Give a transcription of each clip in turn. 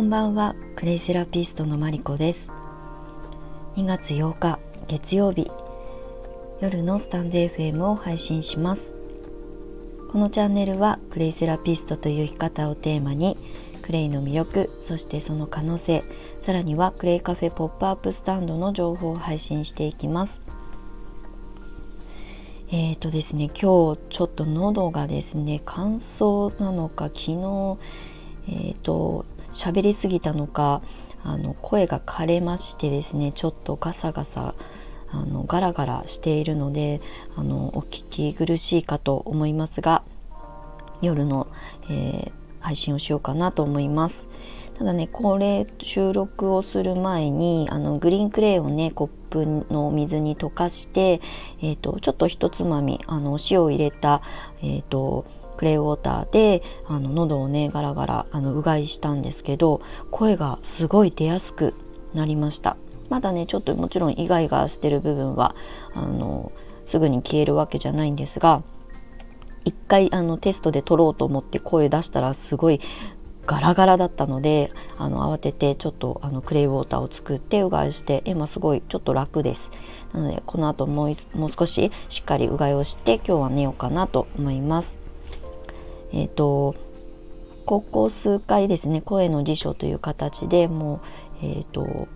こんばんは。クレイセラピストのマリコです。2月8日月曜日。夜のスタンド FM を配信します。このチャンネルはクレイセラピストという生き方をテーマにクレイの魅力そしてその可能性さらにはクレイカフェポップアップスタンドの情報を配信していきます。えーとですね今日ちょっと喉がですね乾燥なのか昨日えーと喋りすぎたのかあの声が枯れましてですねちょっとガサガサあのガラガラしているのであのお聞き苦しいかと思いますが夜の、えー、配信をしようかなと思います。ただねこれ収録をする前にあのグリーンクレイをねコップの水に溶かして、えーと、ちょっとひとつまみあのお塩を入れた、えーと、クレイウォーターであの喉をねガラガラあのうがいしたんですけど声がすごい出やすくなりました。まだねちょっともちろんイガイガしてる部分はあのすぐに消えるわけじゃないんですが一回あのテストで撮ろうと思って声出したらすごいガラガラだったのであの慌ててちょっとあのクレイウォーターを作ってうがいして今すごいちょっと楽です。なのでこの後もうもう少ししっかりうがいをして今日は寝ようかなと思います。えっ、ー、とここ数回ですね声の辞書という形でもうえっ、ー、と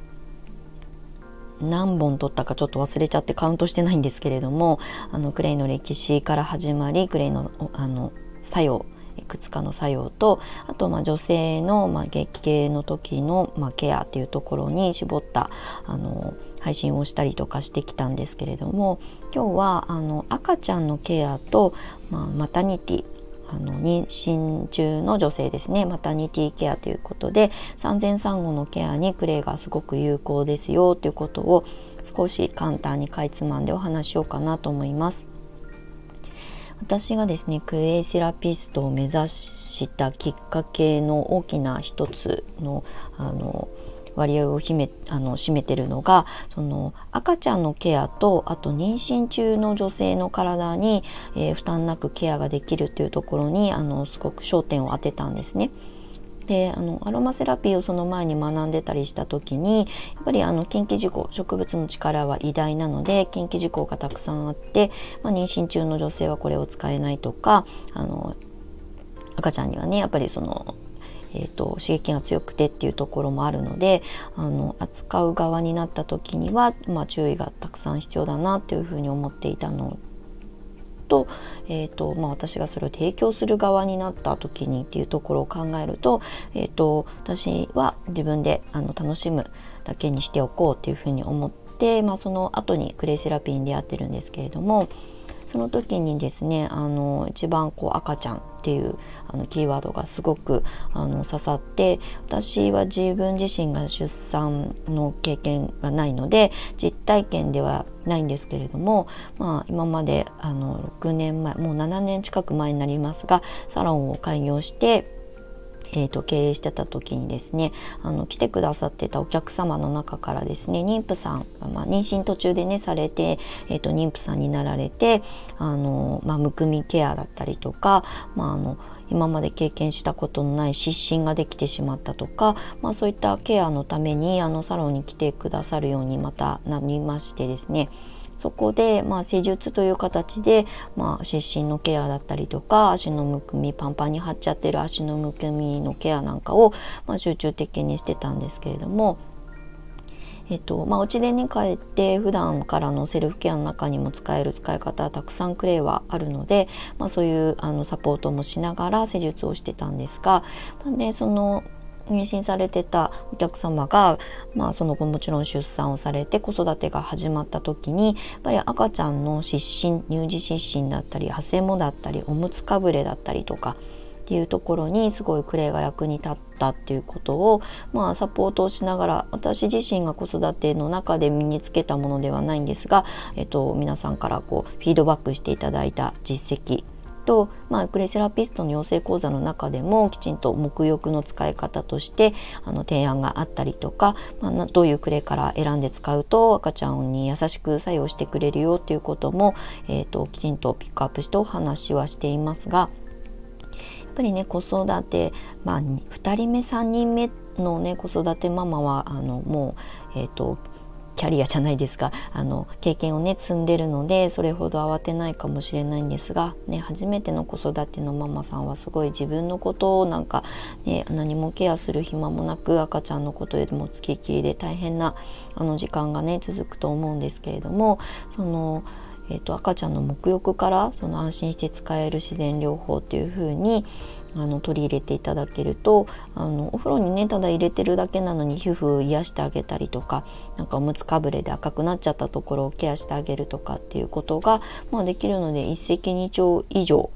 何本取ったかちょっと忘れちゃってカウントしてないんですけれどもあのクレイの歴史から始まりクレイのあの作用いくつかの作用とあとまあ女性のまあ月経の時のまあケアっていうところに絞ったあの配信をしたりとかしてきたんですけれども今日はあの赤ちゃんのケアと、まあ、マタニティあの妊娠中の女性ですねマタニティケアということで産前産後のケアにクレイがすごく有効ですよということを少し簡単にかいつまんでお話しようかなと思います。私がですねクレイセラピストを目指したきっかけの大きな一つのあの割合を秘めあの占めてるのがその赤ちゃんのケアとあと妊娠中の女性の体に、えー、負担なくケアができるっていうところにあのすごく焦点を当てたんですね。であのアロマセラピーをその前に学んでたりした時にやっぱりあの近畿事項植物の力は偉大なので近畿事項がたくさんあって、まあ、妊娠中の女性はこれを使えないとかあの赤ちゃんにはねやっぱりそのえーと、刺激が強くてっていうところもあるのであの扱う側になった時には、まあ、注意がたくさん必要だなっていうふうに思っていたのと,、えーとまあ、私がそれを提供する側になった時にっていうところを考えると,、えーと、私は自分であの楽しむだけにしておこうっていうふうに思って、まあ、その後にクレイセラピーに出会ってるんですけれどもその時にですねあの一番こう赤ちゃんっていうあのキーワードがすごくあの刺さって私は自分自身が出産の経験がないので実体験ではないんですけれども、まあ、今まであの6年前もう7年近く前になりますがサロンを開業してえーと、経営してた時にですねあの来てくださってたお客様の中からですね妊婦さん、まあ、妊娠途中でねされて、えーと、妊婦さんになられてあの、まあ、むくみケアだったりとか、まあ、あの今まで経験したことのない湿疹ができてしまったとか、まあ、そういったケアのためにあのサロンに来てくださるようにまたなりましてですね。そこで、まあ、施術という形で、まあ、湿疹のケアだったりとか足のむくみパンパンに張っちゃってる足のむくみのケアなんかを、まあ、集中的にしてたんですけれども。えっとまあ、お家でね帰って普段からのセルフケアの中にも使える使い方はたくさんクレイはあるので、まあ、そういうあのサポートもしながら施術をしてたんですが、でその妊娠されてたお客様が、まあ、その後もちろん出産をされて子育てが始まった時にやっぱり赤ちゃんの湿疹乳児湿疹だったりハセモだったりおむつかぶれだったりとかっていうところにすごいクレイが役に立ったっていうことを、まあ、サポートをしながら私自身が子育ての中で身につけたものではないんですが、えっと、皆さんからこうフィードバックしていただいた実績と、まあ、クレセラピストの養成講座の中でもきちんと沐浴の使い方としてあの提案があったりとか、まあ、どういうクレから選んで使うと赤ちゃんに優しく作用してくれるよっていうことも、えーと、きちんとピックアップしてお話はしていますが。やっぱりね子育て、まあ、2人目3人目のね子育てママはあのもう、えーとキャリアじゃないですかあの経験をね積んでるのでそれほど慌てないかもしれないんですが、ね、初めての子育てのママさんはすごい自分のことをなんか、ね、何もケアする暇もなく赤ちゃんのことでもつきっきりで大変なあの時間がね続くと思うんですけれどもその。えーと、と赤ちゃんの沐浴からその安心して使える自然療法っていう風にあの取り入れていただけるとあのお風呂にねただ入れてるだけなのに皮膚癒してあげたりとかなんかおむつかぶれで赤くなっちゃったところをケアしてあげるとかっていうことが、まあ、できるので一石二鳥以上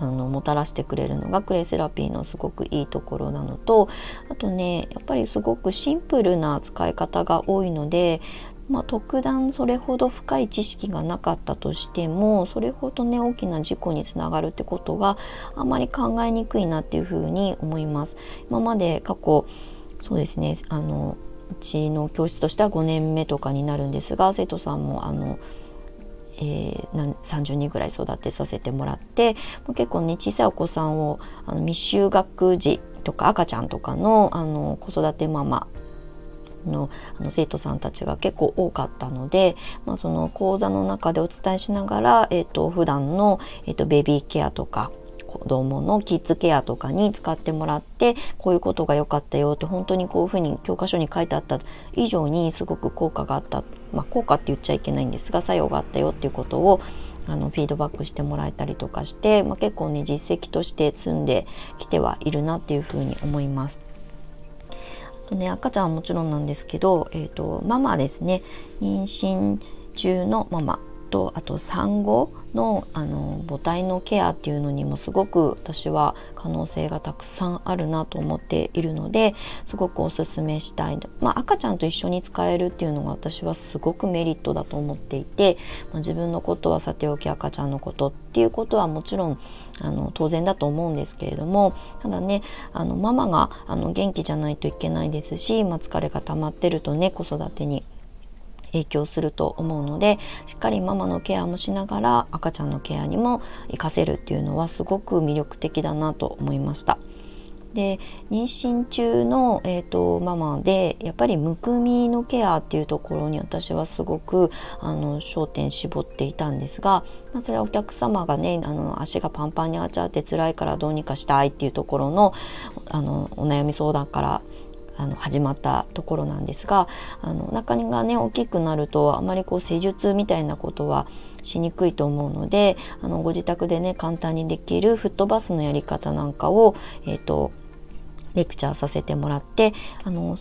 あのもたらしてくれるのがクレイセラピーのすごくいいところなのとあとねやっぱりすごくシンプルな使い方が多いのでまあ、特段それほど深い知識がなかったとしてもそれほどね大きな事故につながるってことがあまり考えにくいなっていうふうに思います。今まで過去そうですねあのうちの教室としては5年目とかになるんですが生徒さんもあのえー、30人ぐらい育てさせてもらって結構ね小さいお子さんをあの未就学児とか赤ちゃんとかのあの子育てママのあの生徒さんたちが結構多かったので、まあ、その講座の中でお伝えしながら、えーと、普段の、えーと、ベビーケアとか子供のキッズケアとかに使ってもらってこういうことが良かったよって本当にこういうふうに教科書に書いてあった以上にすごく効果があった、まあ、効果って言っちゃいけないんですが作用があったよっていうことをあのフィードバックしてもらえたりとかして、まあ、結構ね実績として積んできてはいるなっていうふうに思います。ね赤ちゃんはもちろんなんですけど、えーと、ママですね。妊娠中のママとあと産後のあの母体のケアっていうのにもすごく私は可能性がたくさんあるなと思っているのですごくおすすめしたい、まあ、赤ちゃんと一緒に使えるっていうのが私はすごくメリットだと思っていて、まあ、自分のことはさておき赤ちゃんのことっていうことはもちろんあの当然だと思うんですけれどもただねあのママがあの元気じゃないといけないですし、まあ、疲れが溜まってるとね子育てに影響すると思うのでしっかりママのケアもしながら赤ちゃんのケアにも活かせるっていうのはすごく魅力的だなと思いました。で妊娠中の、えーと、ママでやっぱりむくみのケアっていうところに私はすごくあの焦点絞っていたんですが、まあ、それはお客様がねあの足がパンパンにあっちゃって辛いからどうにかしたいっていうところのあのお悩み相談からあの始まったところなんですがあの中がね大きくなるとあまりこう施術みたいなことはしにくいと思うのであのご自宅でね簡単にできるフットバスのやり方なんかを、えーと、レクチャーさせてもらってあの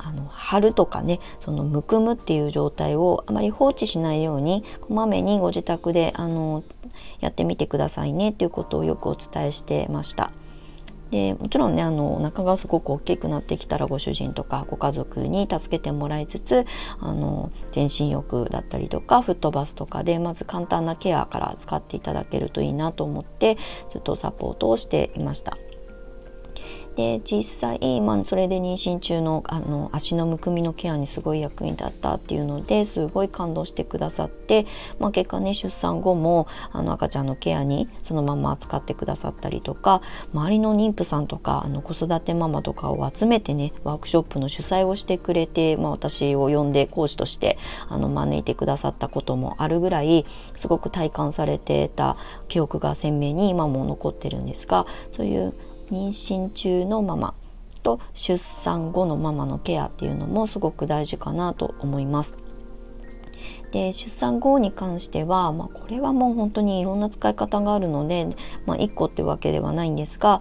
あの貼るとかねそのむくむっていう状態をあまり放置しないようにこまめにご自宅であのやってみてくださいねっていうことをよくお伝えしてました。でもちろんねあのお腹がすごく大きくなってきたらご主人とかご家族に助けてもらいつつあの全身浴だったりとかフットバスとかでまず簡単なケアから使っていただけるといいなと思ってずっとサポートをしていました。で実際、まあ、それで妊娠中のあの足のむくみのケアにすごい役に立ったっていうのですごい感動してくださって、まあ、結果ね出産後もあの赤ちゃんのケアにそのまま扱ってくださったりとか周りの妊婦さんとかあの子育てママとかを集めてねワークショップの主催をしてくれて、まあ、私を呼んで講師としてあの招いてくださったこともあるぐらいすごく体感されてた記憶が鮮明に今も残ってるんですがそういう妊娠中のママと出産後のママのケアっていうのもすごく大事かなと思います。で出産後に関しては、まあ、これはもう本当にいろんな使い方があるので、まあ、1個ってわけではないんですが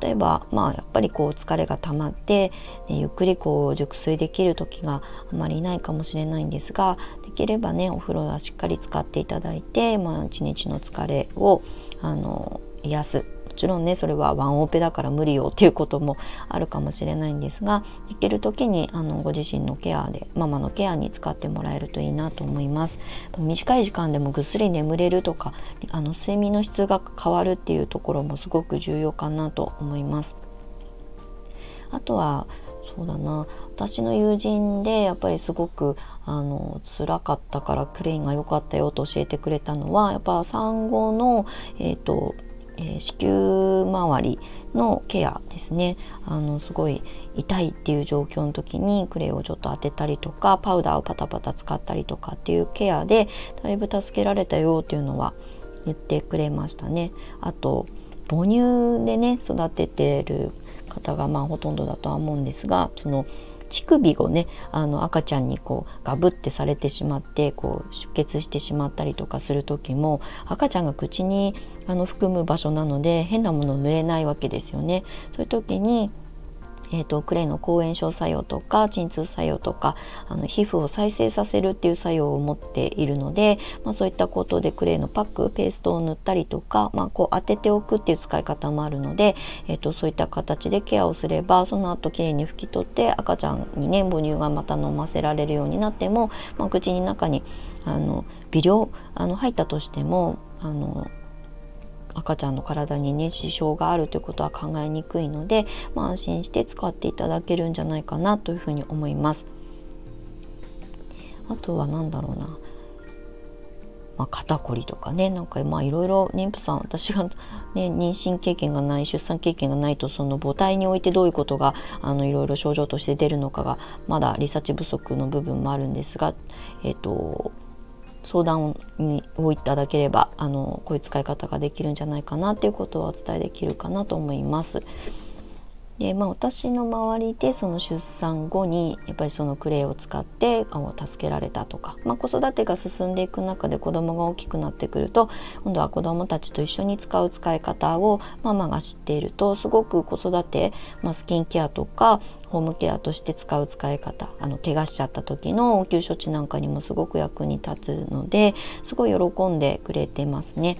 例えば、まあ、やっぱりこう疲れが溜まって、ね、ゆっくりこう熟睡できる時があまりないかもしれないんですができればねお風呂はしっかり使っていただいて、まあ、一日の疲れをあの癒すちろんねそれはワンオペだから無理よっていうこともあるかもしれないんですが行ける時にあのご自身のケアでママのケアに使ってもらえるといいなと思います。短い時間でもぐっすり眠れるとかあの睡眠の質が変わるっていうところもすごく重要かなと思います。あとはそうだな私の友人でやっぱりすごくあの辛かったからクレインが良かったよと教えてくれたのはやっぱ産後の、えーとえー、子宮周りのケアですねあのすごい痛いっていう状況の時にクレイをちょっと当てたりとかパウダーをパタパタ使ったりとかっていうケアでだいぶ助けられたよっていうのは言ってくれましたね。あと母乳でね育ててる方がまあほとんどだとは思うんですがその乳首をねあの赤ちゃんにこうガブってされてしまってこう出血してしまったりとかする時も赤ちゃんが口にあの含む場所なので変なものを塗れないわけですよね。そういう時にえーと、クレイの抗炎症作用とか鎮痛作用とかあの皮膚を再生させるっていう作用を持っているので、まあ、そういったことでクレイのパックペーストを塗ったりとか、まあ、こう当てておくっていう使い方もあるので、えーと、そういった形でケアをすればその後きれいに拭き取って赤ちゃんにね母乳がまた飲ませられるようになっても、まあ、口の中にあの微量あの入ったとしてもあの赤ちゃんの体にね支障があるということは考えにくいので、まあ、安心して使っていただけるんじゃないかなというふうに思います。あとは何だろうな、まあ、肩こりとかねなんかまあいろいろ妊婦さん私が、ね、妊娠経験がない出産経験がないとその母体においてどういうことがあのいろいろ症状として出るのかがまだリサーチ不足の部分もあるんですがえっ、ー、と相談をいただければあのこういう使い方ができるんじゃないかなっていうことはお伝えできるかなと思います。でまあ、私の周りでその出産後にやっぱりそのクレイを使って助けられたとか、まあ、子育てが進んでいく中で子供が大きくなってくると今度は子供たちと一緒に使う使い方をママが知っているとすごく子育て、まあ、スキンケアとかホームケアとして使う使い方あの怪我しちゃった時の応急処置なんかにもすごく役に立つのですごい喜んでくれてますね。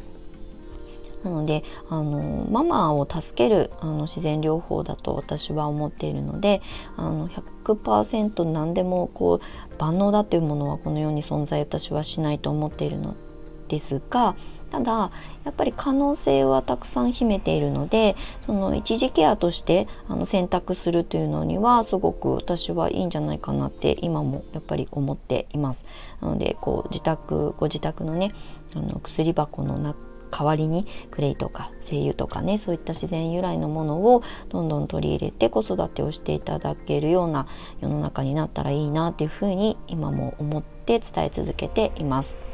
なのであのママを助けるあの自然療法だと私は思っているのであの100%何でもこう万能だというものはこの世に存在私はしないと思っているのですがただやっぱり可能性はたくさん秘めているのでその一時ケアとしてあの選択するというのにはすごく私はいいんじゃないかなって今もやっぱり思っています。なのでこう自宅ご自宅のねあの薬箱の中代わりにクレイとか精油とかねそういった自然由来のものをどんどん取り入れて子育てをしていただけるような世の中になったらいいなっていうふうに今も思って伝え続けています。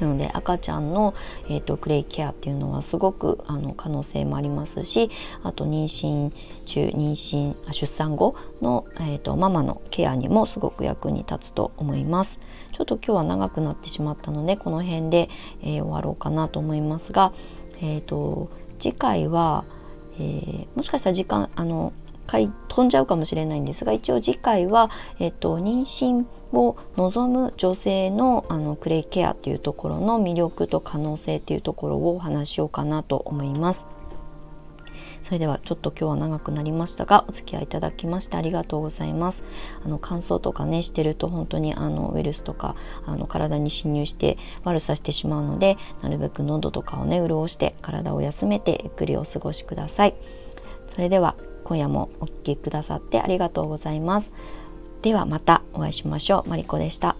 なので赤ちゃんの、えーと、クレイケアっていうのはすごくあの可能性もありますしあと妊娠中妊娠出産後の、えーとママのケアにもすごく役に立つと思います。ちょっと今日は長くなってしまったのでこの辺で、えー、終わろうかなと思いますが、えーと、次回は、えー、もしかしたら時間あの飛んじゃうかもしれないんですが一応次回は、えーと、妊娠を望む女性のあのクレイケアっていうところの魅力と可能性っていうところをお話しようかなと思います。それではちょっと今日は長くなりましたがお付き合いいただきましてありがとうございます。あの乾燥とかねしてると本当にあのウイルスとかあの体に侵入して悪さしてしまうのでなるべく喉とかをね潤して体を休めてゆっくりお過ごしください。それでは今夜もお聴きくださってありがとうございます。ではまたお会いしましょう。マリコでした。